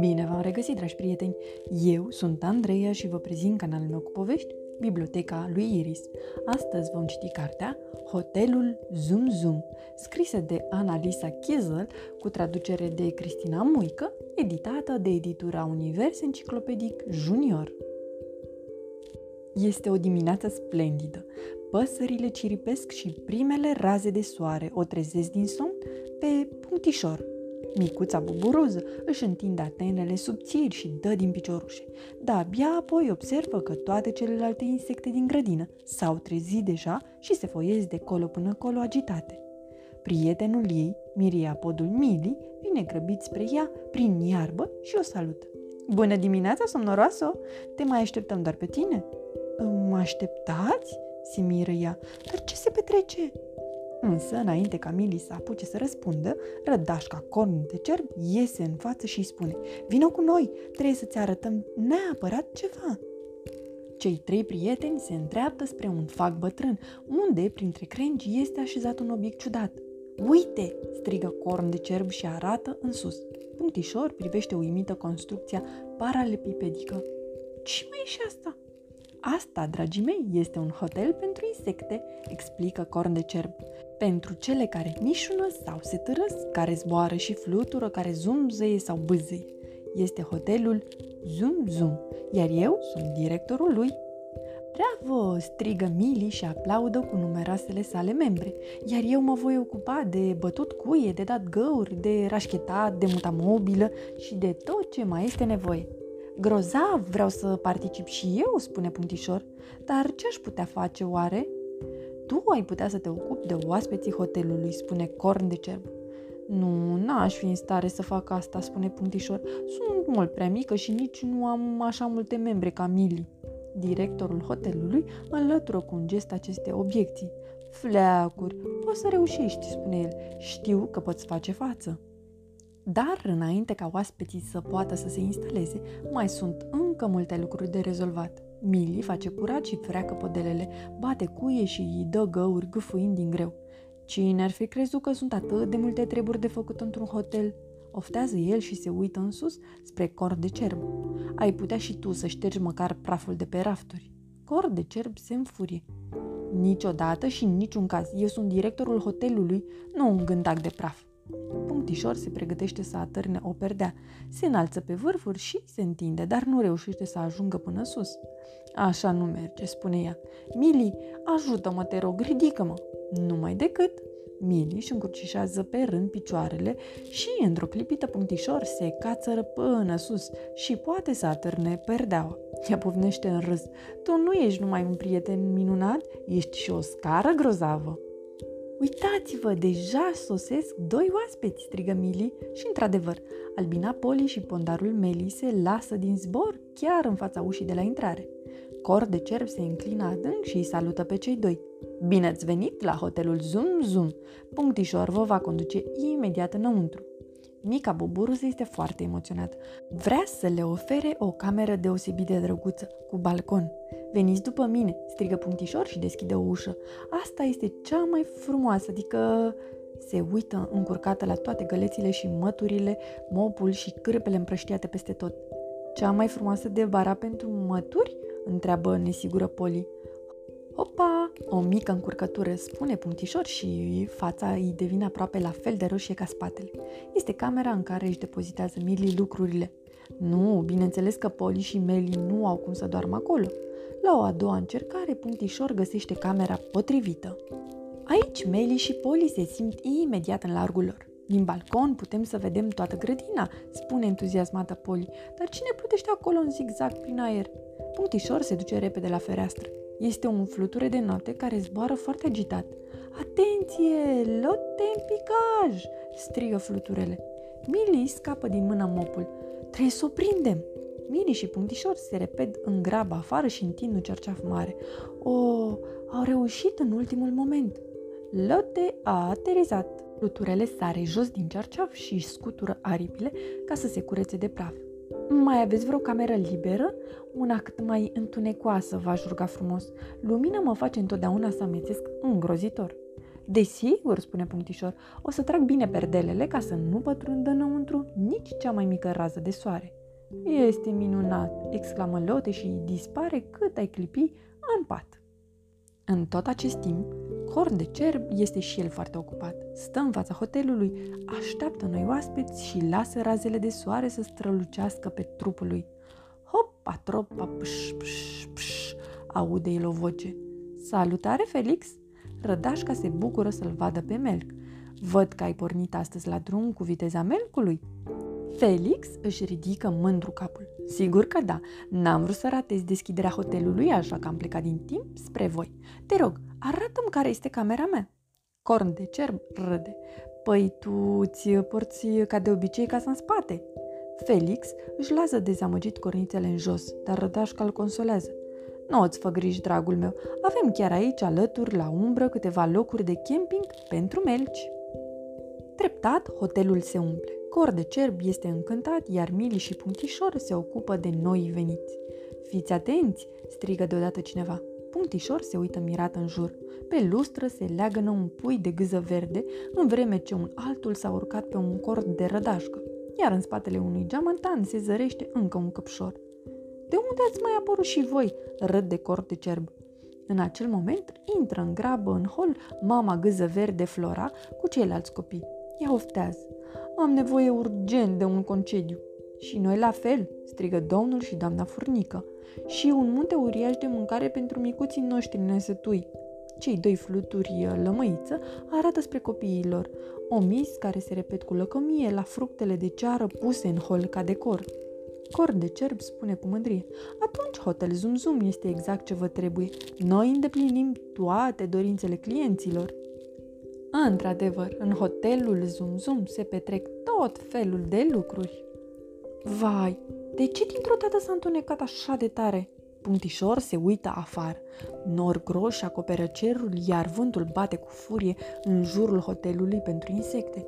Bine v-am regăsit, dragi prieteni! Eu sunt Andreea și vă prezint canalul meu cu povești, Biblioteca lui Iris. Astăzi vom citi cartea Hotelul Zoom Zoom, scrisă de Annalisa Kiesel cu traducere de Cristina Muică, editată de editura Univers Enciclopedic Junior. Este o dimineață splendidă. Păsările ciripesc și primele raze de soare o trezesc din somn pe punctișor, Micuța buburuză își întinde atenele subțiri și dă din piciorușe, dar abia apoi observă că toate celelalte insecte din grădină s-au trezit deja și se foiesc de colo până colo agitate. Prietenul ei, Miriapodul Mili, vine grăbit spre ea prin iarbă și o salută. Bună dimineața, somnoroasă! Te mai așteptăm doar pe tine? Mă așteptați? Se miră ea. Dar ce se petrece? Însă, înainte ca Mili să apuce să răspundă, rădașca corn de cerb iese în față și îi spune Vino cu noi, trebuie să-ți arătăm neapărat ceva. Cei trei prieteni se întreaptă spre un fac bătrân, unde, printre crengi, este așezat un obiect ciudat. Uite!" strigă corn de cerb și arată în sus. Punctișor privește uimită construcția paralepipedică. Ce mai e și asta?" Asta, dragii mei, este un hotel pentru insecte, explică corn de cerb. Pentru cele care mișună sau se târăsc, care zboară și flutură, care zumzăie sau bâzâie. Este hotelul Zum Zum, iar eu sunt directorul lui. Bravo! strigă Mili și aplaudă cu numeroasele sale membre, iar eu mă voi ocupa de bătut cuie, de dat găuri, de rașchetat, de mutamobilă și de tot ce mai este nevoie. Grozav, vreau să particip și eu, spune Puntișor, dar ce aș putea face oare? Tu ai putea să te ocupi de oaspeții hotelului, spune Corn de Cerb. Nu, n-aș fi în stare să fac asta, spune Puntișor. Sunt mult prea mică și nici nu am așa multe membre ca Mili. Directorul hotelului înlătură cu un gest aceste obiecții. Fleacuri, poți să reușești, spune el. Știu că poți face față. Dar, înainte ca oaspeții să poată să se instaleze, mai sunt încă multe lucruri de rezolvat. Mili face curat și freacă podelele, bate cuie și îi dă găuri gâfâind din greu. Cine ar fi crezut că sunt atât de multe treburi de făcut într-un hotel? Oftează el și se uită în sus spre cor de cerb. Ai putea și tu să ștergi măcar praful de pe rafturi. Cor de cerb se înfurie. Niciodată și în niciun caz. Eu sunt directorul hotelului, nu un gândac de praf. Punctișor se pregătește să atârne o perdea. Se înalță pe vârfuri și se întinde, dar nu reușește să ajungă până sus. Așa nu merge, spune ea. Mili, ajută-mă, te rog, ridică-mă. Numai decât. Mili își încrucișează pe rând picioarele și, într-o clipită punctișor, se cațără până sus și poate să atârne perdeaua. Ea povnește în râs. Tu nu ești numai un prieten minunat, ești și o scară grozavă. Uitați-vă, deja sosesc doi oaspeți, strigă Mili și, într-adevăr, Albina Poli și pondarul Meli se lasă din zbor chiar în fața ușii de la intrare. Cor de cerb se înclină adânc și îi salută pe cei doi. Bine ați venit la hotelul Zoom Zoom. Punctișor vă va conduce imediat înăuntru. Mica Buburus este foarte emoționată. Vrea să le ofere o cameră deosebit de drăguță, cu balcon. Veniți după mine, strigă punctișor și deschide o ușă. Asta este cea mai frumoasă, adică se uită încurcată la toate gălețile și măturile, mopul și cârpele împrăștiate peste tot. Cea mai frumoasă de bara pentru mături? întreabă nesigură Poli. Opa! O mică încurcătură, spune punctișor și fața îi devine aproape la fel de roșie ca spatele. Este camera în care își depozitează Mili lucrurile. Nu, bineînțeles că Poli și Meli nu au cum să doarmă acolo. La o a doua încercare, punctișor găsește camera potrivită. Aici Meli și Poli se simt imediat în largul lor. Din balcon putem să vedem toată grădina, spune entuziasmată Poli, dar cine plutește acolo în zigzag prin aer? Punctișor se duce repede la fereastră. Este un fluture de noapte care zboară foarte agitat. Atenție! Lotte în picaj! strigă fluturele. Mili scapă din mâna mopul. Trebuie să o prindem! Mili și Punctișor se reped în grabă afară și întind un cerceaf mare. O, au reușit în ultimul moment. Lotte a aterizat. Fluturele sare jos din cerceaf și scutură aripile ca să se curețe de praf. Mai aveți vreo cameră liberă? Una cât mai întunecoasă, v-aș ruga frumos. Lumina mă face întotdeauna să amețesc îngrozitor. Desigur, spune punctișor, o să trag bine perdelele ca să nu pătrundă înăuntru nici cea mai mică rază de soare. Este minunat, exclamă Lote și dispare cât ai clipi în pat. În tot acest timp, Corn de cerb este și el foarte ocupat. Stă în fața hotelului, așteaptă noi oaspeți și lasă razele de soare să strălucească pe trupul lui. Hopa, tropa, pșș, pșș, pșș, aude el o voce. Salutare, Felix! Rădașca se bucură să-l vadă pe Melc. Văd că ai pornit astăzi la drum cu viteza Melcului. Felix își ridică mândru capul. Sigur că da, n-am vrut să ratez deschiderea hotelului, așa că am plecat din timp spre voi. Te rog, arată-mi care este camera mea. Corn de cerb râde. Păi tu ți porți ca de obicei casa în spate. Felix își lasă dezamăgit cornițele în jos, dar rădașca îl consolează. Nu îți fă griji, dragul meu, avem chiar aici, alături, la umbră, câteva locuri de camping pentru melci. Treptat, hotelul se umple. Cor de cerb este încântat, iar Mili și Punctișor se ocupă de noi veniți. Fiți atenți!" strigă deodată cineva. Punctișor se uită mirat în jur. Pe lustră se leagănă un pui de gâză verde, în vreme ce un altul s-a urcat pe un cord de rădașcă, iar în spatele unui geamantan se zărește încă un căpșor. De unde ați mai apărut și voi?" râd de cord de cerb. În acel moment intră în grabă în hol mama gâză verde Flora cu ceilalți copii. Ea oftează. Am nevoie urgent de un concediu. Și noi la fel, strigă domnul și doamna furnică. Și un munte uriaș de mâncare pentru micuții noștri nesătui. Cei doi fluturi uh, lămăiță arată spre copiilor, omis care se repet cu lăcomie la fructele de ceară puse în hol ca decor. Cor de cerb spune cu mândrie. Atunci Hotel Zum Zum este exact ce vă trebuie. Noi îndeplinim toate dorințele clienților. Într-adevăr, în hotelul Zum Zum se petrec tot felul de lucruri. Vai, de ce dintr-o dată s-a întunecat așa de tare? Punctișor se uită afară. Nor groși acoperă cerul, iar vântul bate cu furie în jurul hotelului pentru insecte.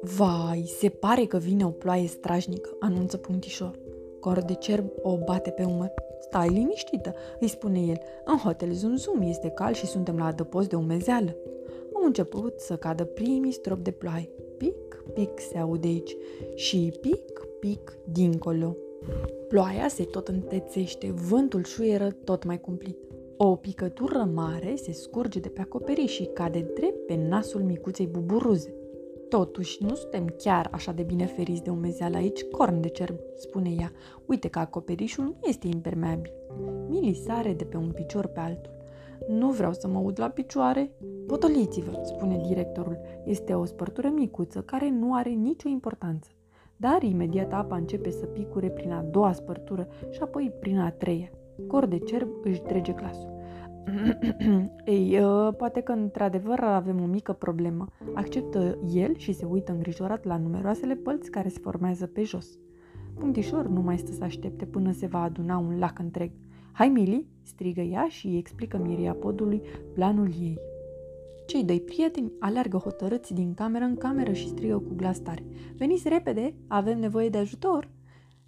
Vai, se pare că vine o ploaie strașnică, anunță Punctișor. Cor de cerb o bate pe umăr. Stai liniștită, îi spune el. În hotel Zum Zum este cal și suntem la adăpost de umezeală. Au început să cadă primii strop de ploaie. Pic, pic se aude aici și pic, pic dincolo. Ploaia se tot întețește, vântul șuieră tot mai cumplit. O picătură mare se scurge de pe acoperiș și cade drept pe nasul micuței buburuze. Totuși, nu suntem chiar așa de bine feriți de umezeală aici, corn de cerb, spune ea. Uite că acoperișul nu este impermeabil. Mili sare de pe un picior pe altul. Nu vreau să mă ud la picioare. Potoliți-vă, spune directorul. Este o spărtură micuță care nu are nicio importanță. Dar imediat apa începe să picure prin a doua spărtură și apoi prin a treia. Cor de cerb își trege glasul. Ei, uh, poate că într-adevăr avem o mică problemă. Acceptă el și se uită îngrijorat la numeroasele pălți care se formează pe jos. Punctișor nu mai stă să aștepte până se va aduna un lac întreg. Hai, Mili!" strigă ea și îi explică Miriapodului planul ei. Cei doi prieteni alergă hotărâți din cameră în cameră și strigă cu glas tare. Veniți repede, avem nevoie de ajutor!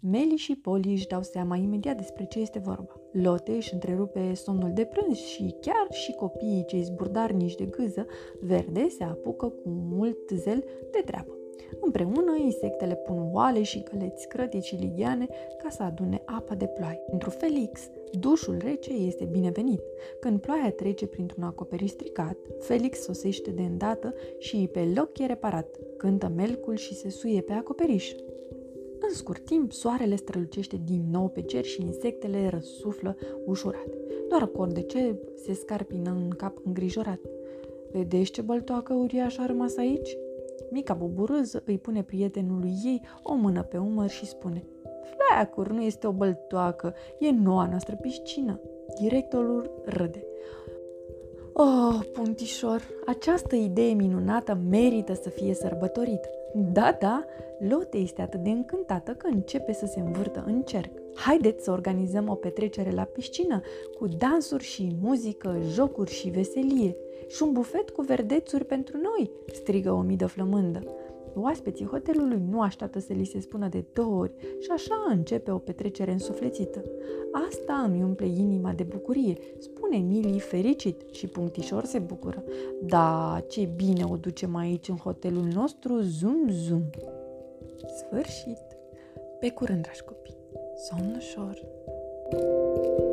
Meli și Poli își dau seama imediat despre ce este vorba. Lote își întrerupe somnul de prânz și chiar și copiii cei zburdarnici de gâză verde se apucă cu mult zel de treabă. Împreună, insectele pun oale și căleți crătici și ligiane ca să adune apa de ploaie. Pentru Felix, dușul rece este binevenit. Când ploaia trece printr-un acoperiș stricat, Felix sosește de îndată și pe loc e reparat. Cântă melcul și se suie pe acoperiș. În scurt timp, soarele strălucește din nou pe cer și insectele răsuflă ușurat. Doar cor de ce se scarpină în cap îngrijorat. Vedeți ce băltoacă uriașă a rămas aici? Mica buburâză îi pune prietenului ei o mână pe umăr și spune Fleacuri, nu este o băltoacă, e noua noastră piscină. Directorul râde. Oh, puntișor, această idee minunată merită să fie sărbătorită. Da, da, Lotte este atât de încântată că începe să se învârtă în cerc. Haideți să organizăm o petrecere la piscină cu dansuri și muzică, jocuri și veselie și un bufet cu verdețuri pentru noi, strigă o midă flămândă. Oaspeții hotelului nu așteaptă să li se spună de două ori și așa începe o petrecere însuflețită. Asta îmi umple inima de bucurie, spune Mili fericit și punctișor se bucură. Da, ce bine o ducem aici în hotelul nostru, zum zum. Sfârșit! Pe curând, dragi copii! Somn ușor! thank you